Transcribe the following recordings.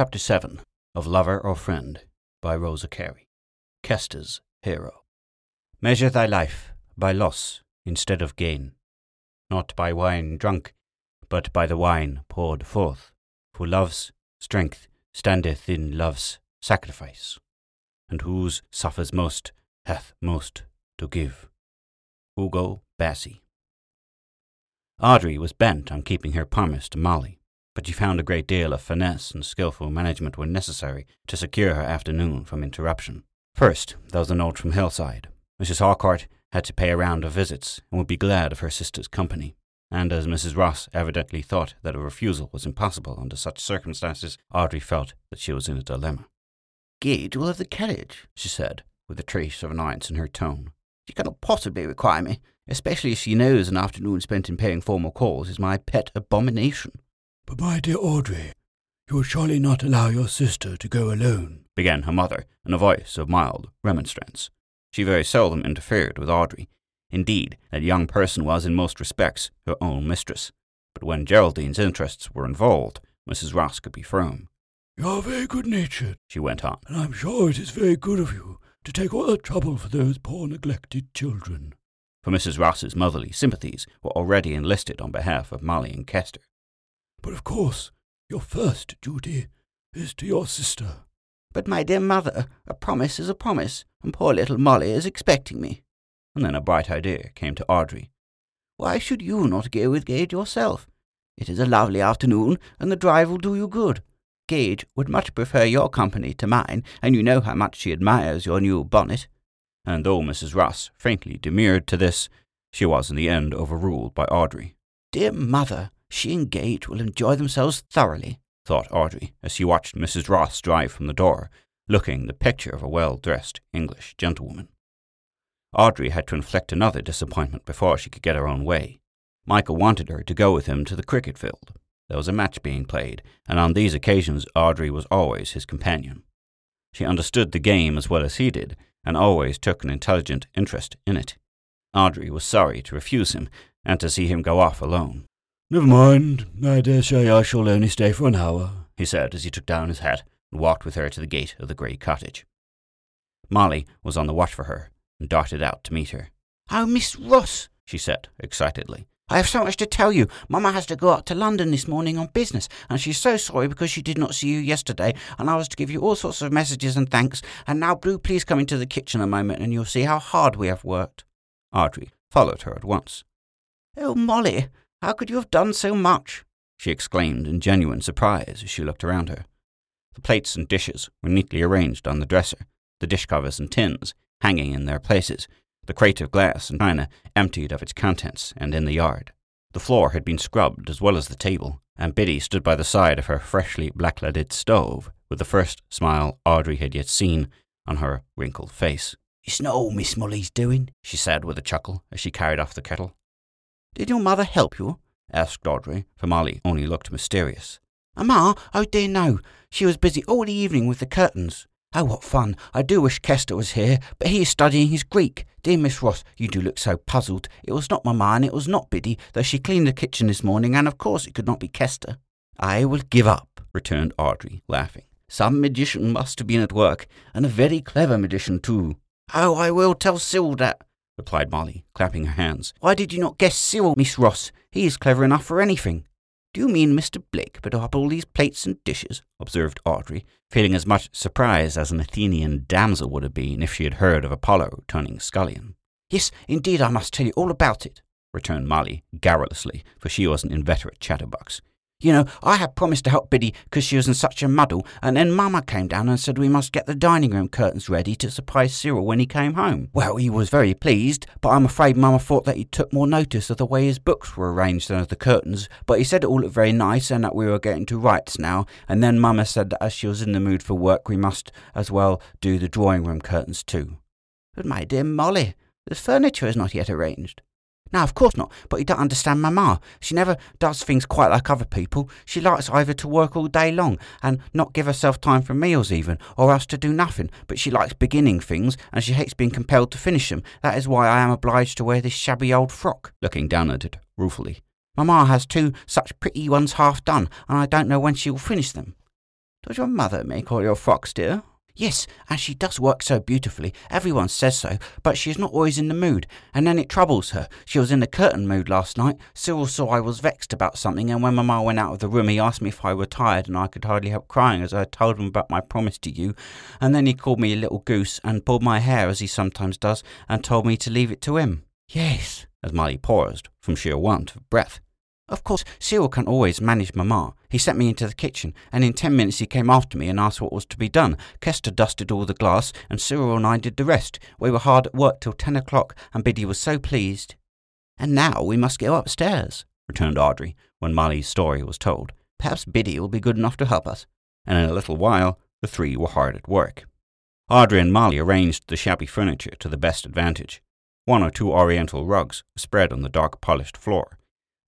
Chapter 7 of Lover or Friend by Rosa Carey. Kester's Hero. Measure thy life by loss instead of gain, not by wine drunk, but by the wine poured forth. For love's strength standeth in love's sacrifice, and whose suffers most hath most to give. Ugo Bassi. Audrey was bent on keeping her promise to Molly but she found a great deal of finesse and skilful management were necessary to secure her afternoon from interruption. First, there was a note from Hillside. Mrs. Harcourt had to pay a round of visits and would be glad of her sister's company. And as Mrs. Ross evidently thought that a refusal was impossible under such circumstances, Audrey felt that she was in a dilemma. Gage will have the carriage, she said, with a trace of annoyance in her tone. She cannot possibly require me, especially if she knows an afternoon spent in paying formal calls is my pet abomination. But my dear Audrey, you will surely not allow your sister to go alone, began her mother in a voice of mild remonstrance. She very seldom interfered with Audrey. Indeed, that young person was in most respects her own mistress. But when Geraldine's interests were involved, Mrs. Ross could be firm. You are very good natured, she went on, and I'm sure it is very good of you to take all the trouble for those poor neglected children. For Mrs. Ross's motherly sympathies were already enlisted on behalf of Molly and Kester. But of course, your first duty is to your sister. But, my dear mother, a promise is a promise, and poor little Molly is expecting me. And then a bright idea came to Audrey. Why should you not go with Gage yourself? It is a lovely afternoon, and the drive will do you good. Gage would much prefer your company to mine, and you know how much she admires your new bonnet. And though Mrs. Ross faintly demurred to this, she was in the end overruled by Audrey. Dear mother, she and Gage will enjoy themselves thoroughly, thought Audrey as she watched Mrs. Ross drive from the door, looking the picture of a well dressed English gentlewoman. Audrey had to inflict another disappointment before she could get her own way. Michael wanted her to go with him to the cricket field. There was a match being played, and on these occasions Audrey was always his companion. She understood the game as well as he did, and always took an intelligent interest in it. Audrey was sorry to refuse him, and to see him go off alone. Never mind, I dare say I shall only stay for an hour, he said as he took down his hat and walked with her to the gate of the grey cottage. Molly was on the watch for her and darted out to meet her. Oh, Miss Ross, she said excitedly. I have so much to tell you. Mamma has to go up to London this morning on business, and she's so sorry because she did not see you yesterday, and I was to give you all sorts of messages and thanks. And now, Blue, please come into the kitchen a moment, and you'll see how hard we have worked. Audrey followed her at once. Oh, Molly, how could you have done so much? she exclaimed in genuine surprise as she looked around her. The plates and dishes were neatly arranged on the dresser, the dish covers and tins hanging in their places, the crate of glass and china emptied of its contents and in the yard. The floor had been scrubbed as well as the table, and Biddy stood by the side of her freshly blackleaded stove with the first smile Audrey had yet seen on her wrinkled face. It's not all Miss Molly's doing, she said with a chuckle as she carried off the kettle. Did your mother help you? asked Audrey, for Molly only looked mysterious. Ma? Oh dear no. She was busy all the evening with the curtains. Oh, what fun. I do wish Kester was here, but he is studying his Greek. Dear Miss Ross, you do look so puzzled. It was not Mamma and it was not Biddy, though she cleaned the kitchen this morning, and of course it could not be Kester. I will give up, returned Audrey, laughing. Some magician must have been at work, and a very clever magician too. Oh, I will tell Cyril that, replied Molly, clapping her hands. Why did you not guess Cyril, Miss Ross? He is clever enough for anything. Do you mean Mr. Blake put up all these plates and dishes? observed Audrey, feeling as much surprised as an Athenian damsel would have been if she had heard of Apollo turning scullion. Yes, indeed, I must tell you all about it, returned Molly garrulously, for she was an inveterate chatterbox. You know, I had promised to help Biddy because she was in such a muddle, and then Mamma came down and said we must get the dining room curtains ready to surprise Cyril when he came home. Well, he was very pleased, but I'm afraid Mamma thought that he took more notice of the way his books were arranged than of the curtains. But he said it all looked very nice and that we were getting to rights now, and then Mamma said that as she was in the mood for work, we must as well do the drawing room curtains too. But my dear Molly, the furniture is not yet arranged. No, of course not. But you don't understand Mamma. She never does things quite like other people. She likes either to work all day long and not give herself time for meals even, or else to do nothing. But she likes beginning things, and she hates being compelled to finish them. That is why I am obliged to wear this shabby old frock. Looking down at it ruefully. Mamma has two such pretty ones half done, and I don't know when she will finish them. Does your mother make all your frocks, dear? Yes, and she does work so beautifully. Everyone says so, but she is not always in the mood, and then it troubles her. She was in the curtain mood last night. Cyril saw I was vexed about something, and when Mamma went out of the room, he asked me if I were tired, and I could hardly help crying as I told him about my promise to you. And then he called me a little goose, and pulled my hair as he sometimes does, and told me to leave it to him. Yes, as Molly paused from sheer want of breath. Of course, Cyril can't always manage Mamma. He sent me into the kitchen, and in ten minutes he came after me and asked what was to be done. Kester dusted all the glass, and Cyril and I did the rest. We were hard at work till ten o'clock, and Biddy was so pleased. And now we must go upstairs, returned Audrey, when Molly's story was told. Perhaps Biddy will be good enough to help us. And in a little while, the three were hard at work. Audrey and Molly arranged the shabby furniture to the best advantage. One or two oriental rugs spread on the dark polished floor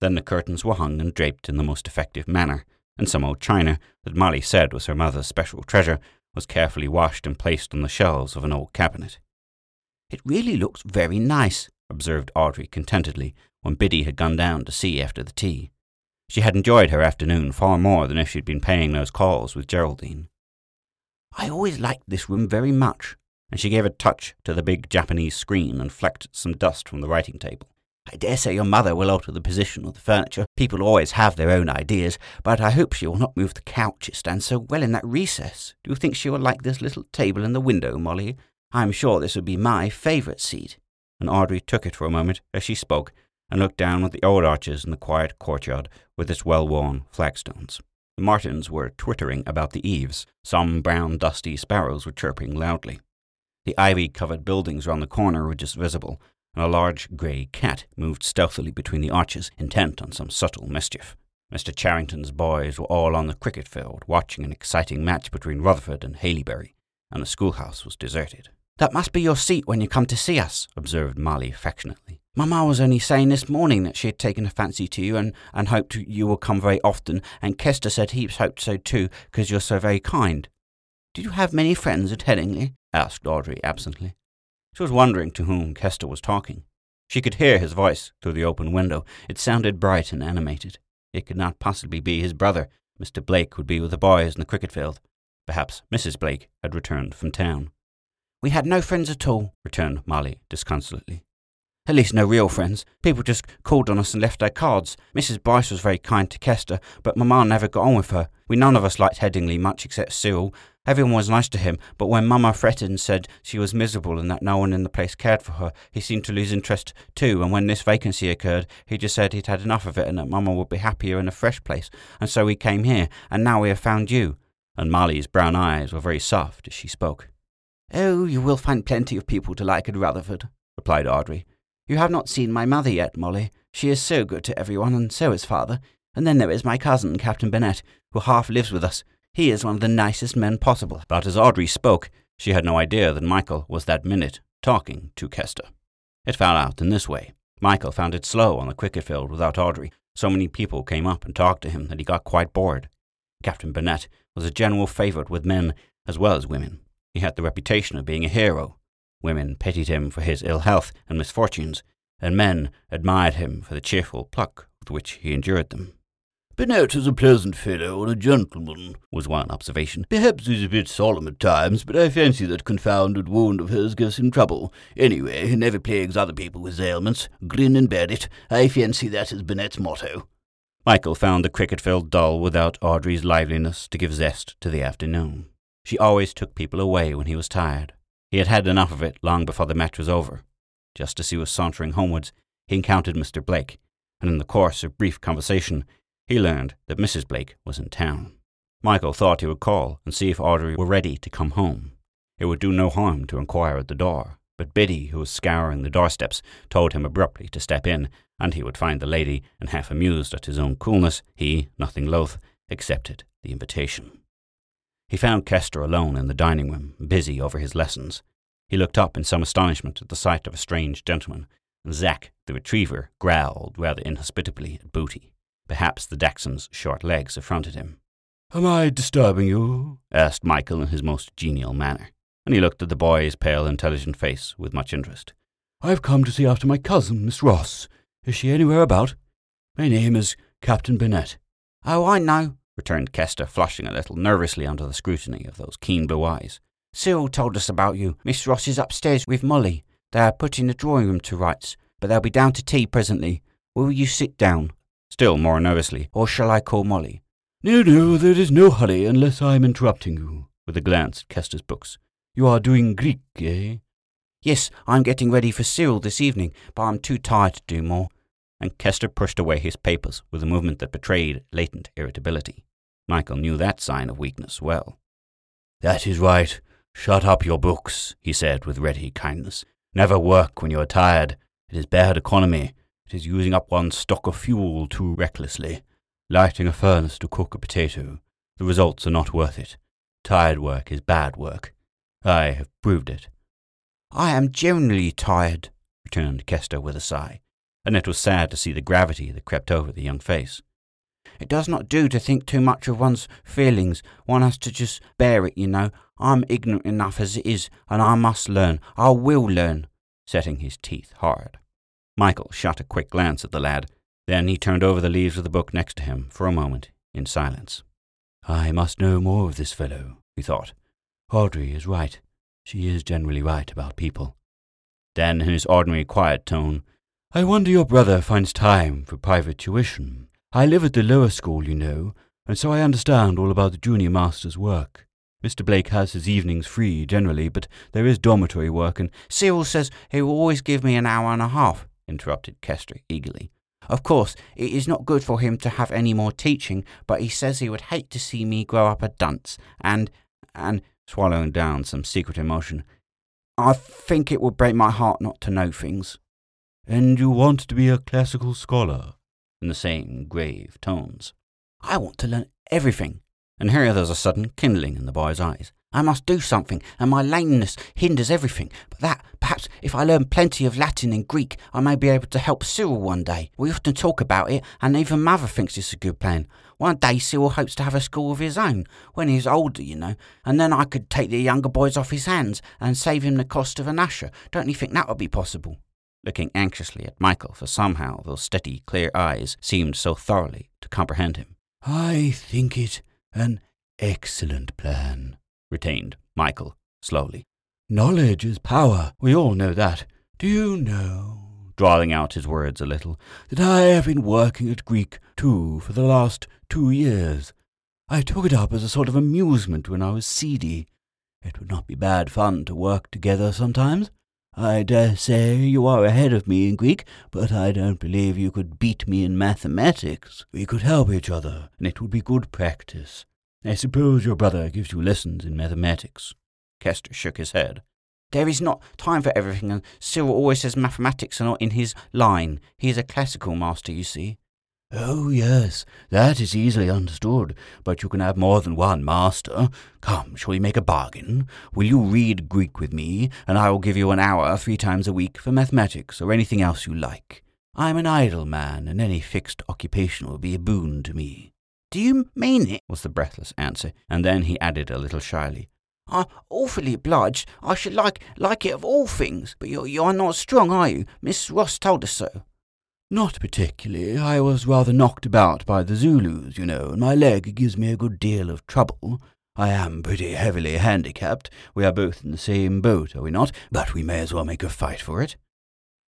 then the curtains were hung and draped in the most effective manner, and some old china that Molly said was her mother's special treasure was carefully washed and placed on the shelves of an old cabinet. It really looks very nice, observed Audrey contentedly when Biddy had gone down to see after the tea. She had enjoyed her afternoon far more than if she had been paying those calls with Geraldine. I always liked this room very much, and she gave a touch to the big Japanese screen and flecked some dust from the writing table. I dare say your mother will alter the position of the furniture. People always have their own ideas, but I hope she will not move the couch it stands so well in that recess. Do you think she will like this little table in the window, Molly? I am sure this would be my favourite seat. And Audrey took it for a moment as she spoke, and looked down at the old arches in the quiet courtyard with its well-worn flagstones. The martins were twittering about the eaves. Some brown, dusty sparrows were chirping loudly. The ivy-covered buildings round the corner were just visible, and a large grey cat moved stealthily between the arches, intent on some subtle mischief. Mr. Charrington's boys were all on the cricket field, watching an exciting match between Rutherford and Haileybury, and the schoolhouse was deserted. That must be your seat when you come to see us, observed Molly affectionately. Mamma was only saying this morning that she had taken a fancy to you and, and hoped you would come very often, and Kester said heaps hoped so too, because you're so very kind. Did you have many friends at Headingley? asked Audrey absently. She was wondering to whom Kester was talking. She could hear his voice through the open window. It sounded bright and animated. It could not possibly be his brother. Mr. Blake would be with the boys in the cricket field. Perhaps Mrs. Blake had returned from town. We had no friends at all, returned Molly disconsolately. At least no real friends. People just called on us and left their cards. Mrs. Bryce was very kind to Kester, but Mamma never got on with her. We none of us liked Headingley much except Cyril, Everyone was nice to him, but when Mamma fretted and said she was miserable and that no one in the place cared for her, he seemed to lose interest too, and when this vacancy occurred, he just said he'd had enough of it and that Mamma would be happier in a fresh place, and so we came here, and now we have found you. And Molly's brown eyes were very soft as she spoke. Oh, you will find plenty of people to like at Rutherford, replied Audrey. You have not seen my mother yet, Molly. She is so good to everyone, and so is father. And then there is my cousin, Captain Burnett, who half lives with us. He is one of the nicest men possible. But as Audrey spoke, she had no idea that Michael was that minute talking to Kester. It fell out in this way. Michael found it slow on the cricket field without Audrey. So many people came up and talked to him that he got quite bored. Captain Burnett was a general favourite with men as well as women. He had the reputation of being a hero. Women pitied him for his ill health and misfortunes, and men admired him for the cheerful pluck with which he endured them. Burnett is a pleasant fellow and a gentleman, was one observation. Perhaps he's a bit solemn at times, but I fancy that confounded wound of hers gives him trouble. Anyway, he never plagues other people with ailments. Grin and bear it. I fancy that is Burnett's motto. Michael found the cricket field dull without Audrey's liveliness to give zest to the afternoon. She always took people away when he was tired. He had had enough of it long before the match was over. Just as he was sauntering homewards, he encountered Mr. Blake, and in the course of brief conversation, he learned that Mrs. Blake was in town. Michael thought he would call and see if Audrey were ready to come home. It would do no harm to inquire at the door, but Biddy, who was scouring the doorsteps, told him abruptly to step in, and he would find the lady, and half amused at his own coolness, he, nothing loath, accepted the invitation. He found Kester alone in the dining room, busy over his lessons. He looked up in some astonishment at the sight of a strange gentleman, and Zack, the retriever, growled rather inhospitably at Booty. Perhaps the Dachshund's short legs affronted him. Am I disturbing you? asked Michael in his most genial manner, and he looked at the boy's pale, intelligent face with much interest. I've come to see after my cousin, Miss Ross. Is she anywhere about? My name is Captain Burnett. Oh, I know, returned Kester, flushing a little nervously under the scrutiny of those keen blue eyes. Cyril told us about you. Miss Ross is upstairs with Molly. They are putting the drawing room to rights, but they'll be down to tea presently. Will you sit down? Still more nervously. Or shall I call Molly? No, no, there is no hurry unless I am interrupting you, with a glance at Kester's books. You are doing Greek, eh? Yes, I'm getting ready for Cyril this evening, but I'm too tired to do more. And Kester pushed away his papers with a movement that betrayed latent irritability. Michael knew that sign of weakness well. That is right. Shut up your books, he said with ready kindness. Never work when you are tired. It is bad economy. It is using up one's stock of fuel too recklessly. Lighting a furnace to cook a potato. The results are not worth it. Tired work is bad work. I have proved it. I am generally tired, returned Kester with a sigh, and it was sad to see the gravity that crept over the young face. It does not do to think too much of one's feelings. One has to just bear it, you know. I'm ignorant enough as it is, and I must learn. I will learn, setting his teeth hard. Michael shot a quick glance at the lad. Then he turned over the leaves of the book next to him for a moment in silence. I must know more of this fellow, he thought. Audrey is right. She is generally right about people. Then, in his ordinary quiet tone, I wonder your brother finds time for private tuition. I live at the lower school, you know, and so I understand all about the junior master's work. Mr. Blake has his evenings free generally, but there is dormitory work, and Cyril says he will always give me an hour and a half, interrupted Kester eagerly. Of course, it is not good for him to have any more teaching, but he says he would hate to see me grow up a dunce, and, and, swallowing down some secret emotion. I think it would break my heart not to know things. And you want to be a classical scholar? In the same grave tones. I want to learn everything. And here there's a sudden kindling in the boy's eyes. I must do something, and my lameness hinders everything. But that, perhaps, if I learn plenty of Latin and Greek, I may be able to help Cyril one day. We often talk about it, and even Mother thinks it's a good plan. One day Cyril hopes to have a school of his own, when he's older, you know, and then I could take the younger boys off his hands and save him the cost of an usher. Don't you think that would be possible? Looking anxiously at Michael, for somehow those steady, clear eyes seemed so thoroughly to comprehend him. I think it an excellent plan retained Michael slowly. Knowledge is power. We all know that. Do you know, drawling out his words a little, that I have been working at Greek, too, for the last two years? I took it up as a sort of amusement when I was seedy. It would not be bad fun to work together sometimes. I dare say you are ahead of me in Greek, but I don't believe you could beat me in mathematics. We could help each other, and it would be good practice. I suppose your brother gives you lessons in mathematics. Kester shook his head. There is not time for everything, and Cyril always says mathematics are not in his line. He is a classical master, you see. Oh, yes, that is easily understood, but you can have more than one master. Come, shall we make a bargain? Will you read Greek with me, and I will give you an hour three times a week for mathematics or anything else you like? I am an idle man, and any fixed occupation will be a boon to me. Do you mean it? was the breathless answer, and then he added a little shyly. I'm awfully obliged. I should like like it of all things, but you're, you're not strong, are you? Miss Ross told us so. Not particularly. I was rather knocked about by the Zulus, you know, and my leg gives me a good deal of trouble. I am pretty heavily handicapped. We are both in the same boat, are we not? But we may as well make a fight for it.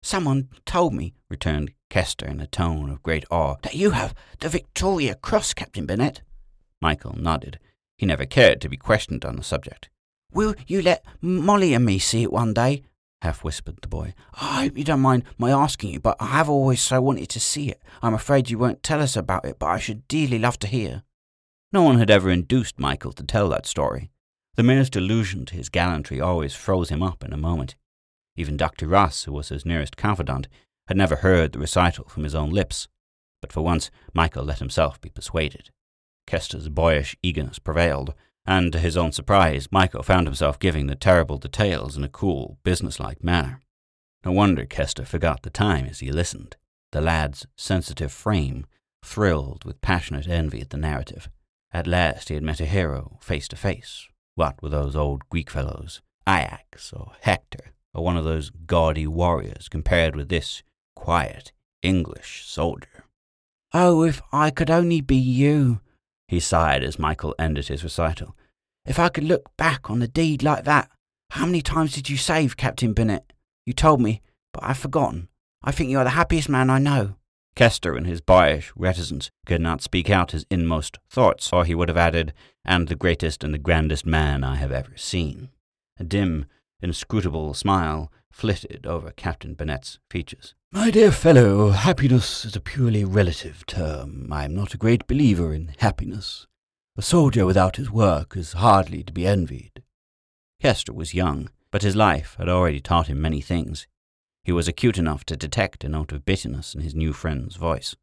Someone told me, returned Kester in a tone of great awe, that you have the Victoria Cross, Captain Burnett. Michael nodded. He never cared to be questioned on the subject. Will you let Molly and me see it one day? Half whispered the boy. I hope you don't mind my asking you, but I have always so wanted to see it. I'm afraid you won't tell us about it, but I should dearly love to hear. No one had ever induced Michael to tell that story. The merest allusion to his gallantry always froze him up in a moment. Even Dr. Ross, who was his nearest confidant, had never heard the recital from his own lips. But for once, Michael let himself be persuaded. Kester's boyish eagerness prevailed, and to his own surprise, Michael found himself giving the terrible details in a cool, businesslike manner. No wonder Kester forgot the time as he listened. The lad's sensitive frame thrilled with passionate envy at the narrative. At last he had met a hero face to face. What were those old Greek fellows, Ajax or Hector, or one of those gaudy warriors compared with this quiet English soldier? Oh, if I could only be you, He sighed as Michael ended his recital. If I could look back on a deed like that, how many times did you save, Captain Burnett? You told me, but I've forgotten. I think you are the happiest man I know. Kester, in his boyish reticence, could not speak out his inmost thoughts, or he would have added, and the greatest and the grandest man I have ever seen. A dim, inscrutable smile flitted over Captain Burnett's features. My dear fellow, happiness is a purely relative term. I am not a great believer in happiness. A soldier without his work is hardly to be envied. Kester was young, but his life had already taught him many things. He was acute enough to detect a note of bitterness in his new friend's voice.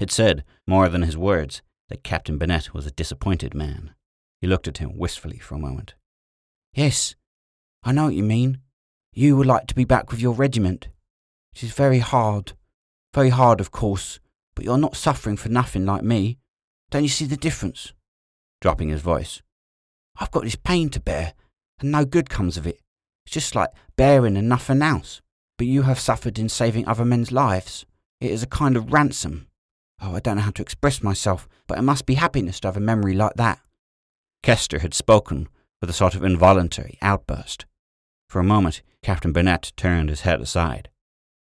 It said, more than his words, that Captain Burnett was a disappointed man. He looked at him wistfully for a moment. Yes, I know what you mean. You would like to be back with your regiment. It is very hard. Very hard, of course, but you're not suffering for nothing like me. Don't you see the difference? Dropping his voice. I've got this pain to bear, and no good comes of it. It's just like bearing and nothing else. But you have suffered in saving other men's lives. It is a kind of ransom. Oh, I don't know how to express myself, but it must be happiness to have a memory like that. Kester had spoken with a sort of involuntary outburst. For a moment, Captain Burnett turned his head aside.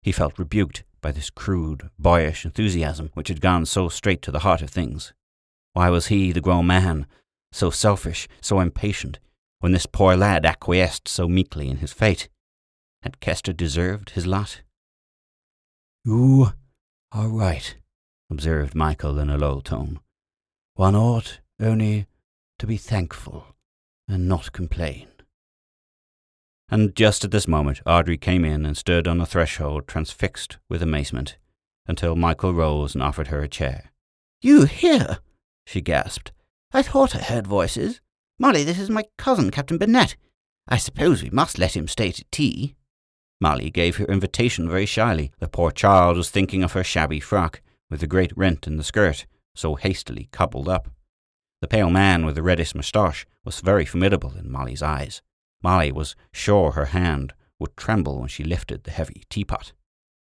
He felt rebuked by this crude, boyish enthusiasm which had gone so straight to the heart of things. Why was he, the grown man, so selfish, so impatient, when this poor lad acquiesced so meekly in his fate? Had Kester deserved his lot? You are right, observed Michael in a low tone. One ought only to be thankful and not complain. And just at this moment, Audrey came in and stood on the threshold, transfixed with amazement, until Michael rose and offered her a chair. You here? she gasped. I thought I heard voices. Molly, this is my cousin, Captain Burnett. I suppose we must let him stay to tea. Molly gave her invitation very shyly. The poor child was thinking of her shabby frock, with the great rent in the skirt, so hastily coupled up. The pale man with the reddish moustache was very formidable in Molly's eyes. Molly was sure her hand would tremble when she lifted the heavy teapot.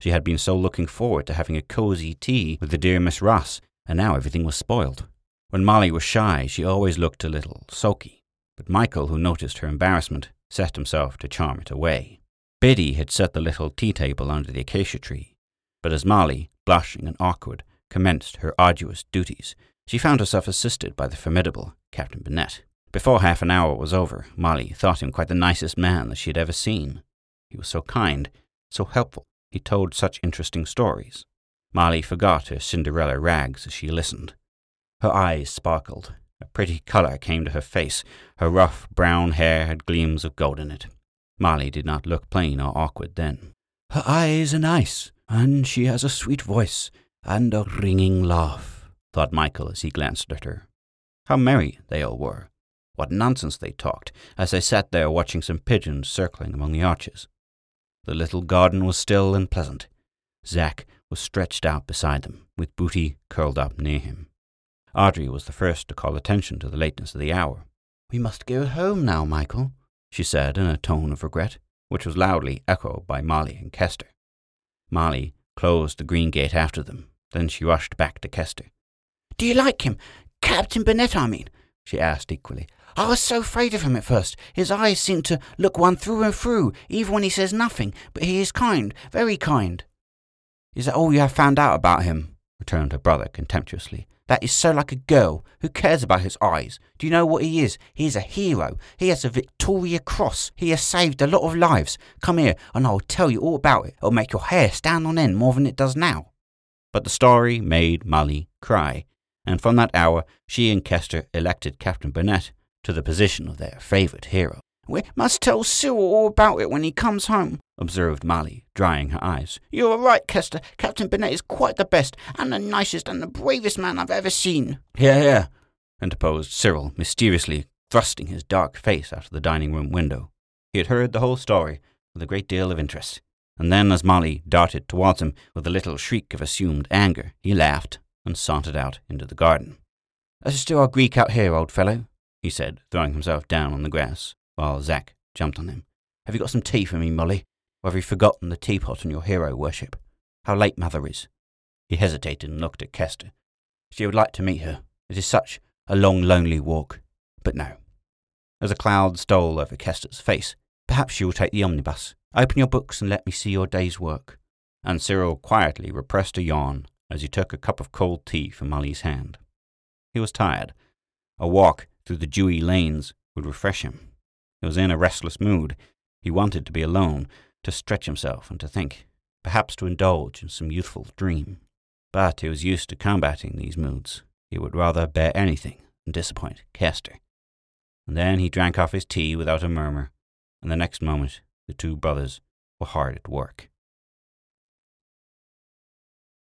She had been so looking forward to having a cosy tea with the dear Miss Ross, and now everything was spoiled. When Molly was shy, she always looked a little sulky, but Michael, who noticed her embarrassment, set himself to charm it away. Biddy had set the little tea table under the acacia tree, but as Molly, blushing and awkward, commenced her arduous duties, she found herself assisted by the formidable Captain Burnett. Before half an hour was over, Molly thought him quite the nicest man that she had ever seen. He was so kind, so helpful. He told such interesting stories. Molly forgot her Cinderella rags as she listened. Her eyes sparkled. A pretty colour came to her face. Her rough brown hair had gleams of gold in it. Molly did not look plain or awkward then. Her eyes are nice, and she has a sweet voice and a ringing laugh, thought Michael as he glanced at her. How merry they all were. What nonsense they talked as they sat there watching some pigeons circling among the arches. The little garden was still and pleasant. Zack was stretched out beside them, with Booty curled up near him. Audrey was the first to call attention to the lateness of the hour. We must go home now, Michael, she said in a tone of regret, which was loudly echoed by Molly and Kester. Molly closed the green gate after them. Then she rushed back to Kester. Do you like him? Captain Burnett, I mean, she asked equally. I was so afraid of him at first. His eyes seem to look one through and through, even when he says nothing. But he is kind, very kind. Is that all you have found out about him? returned her brother contemptuously. That is so like a girl. Who cares about his eyes? Do you know what he is? He is a hero. He has a Victoria Cross. He has saved a lot of lives. Come here, and I'll tell you all about it. It'll make your hair stand on end more than it does now. But the story made Molly cry, and from that hour she and Kester elected Captain Burnett to the position of their favourite hero. We must tell Cyril all about it when he comes home, observed Molly, drying her eyes. You are right, Kester. Captain Burnett is quite the best, and the nicest, and the bravest man I've ever seen. Hear, hear, interposed Cyril, mysteriously thrusting his dark face out of the dining room window. He had heard the whole story with a great deal of interest, and then as Molly darted towards him with a little shriek of assumed anger, he laughed and sauntered out into the garden. Let us do our Greek out here, old fellow, he said, throwing himself down on the grass, while Zack jumped on him. Have you got some tea for me, Molly? Or have you forgotten the teapot and your hero worship? How late Mother is. He hesitated and looked at Kester. She would like to meet her. It is such a long, lonely walk. But no. As a cloud stole over Kester's face, perhaps you will take the omnibus. Open your books and let me see your day's work. And Cyril quietly repressed a yawn as he took a cup of cold tea from Molly's hand. He was tired. A walk through the dewy lanes would refresh him. He was in a restless mood. He wanted to be alone, to stretch himself and to think, perhaps to indulge in some youthful dream. But he was used to combating these moods. He would rather bear anything than disappoint Kester. And then he drank off his tea without a murmur, and the next moment the two brothers were hard at work.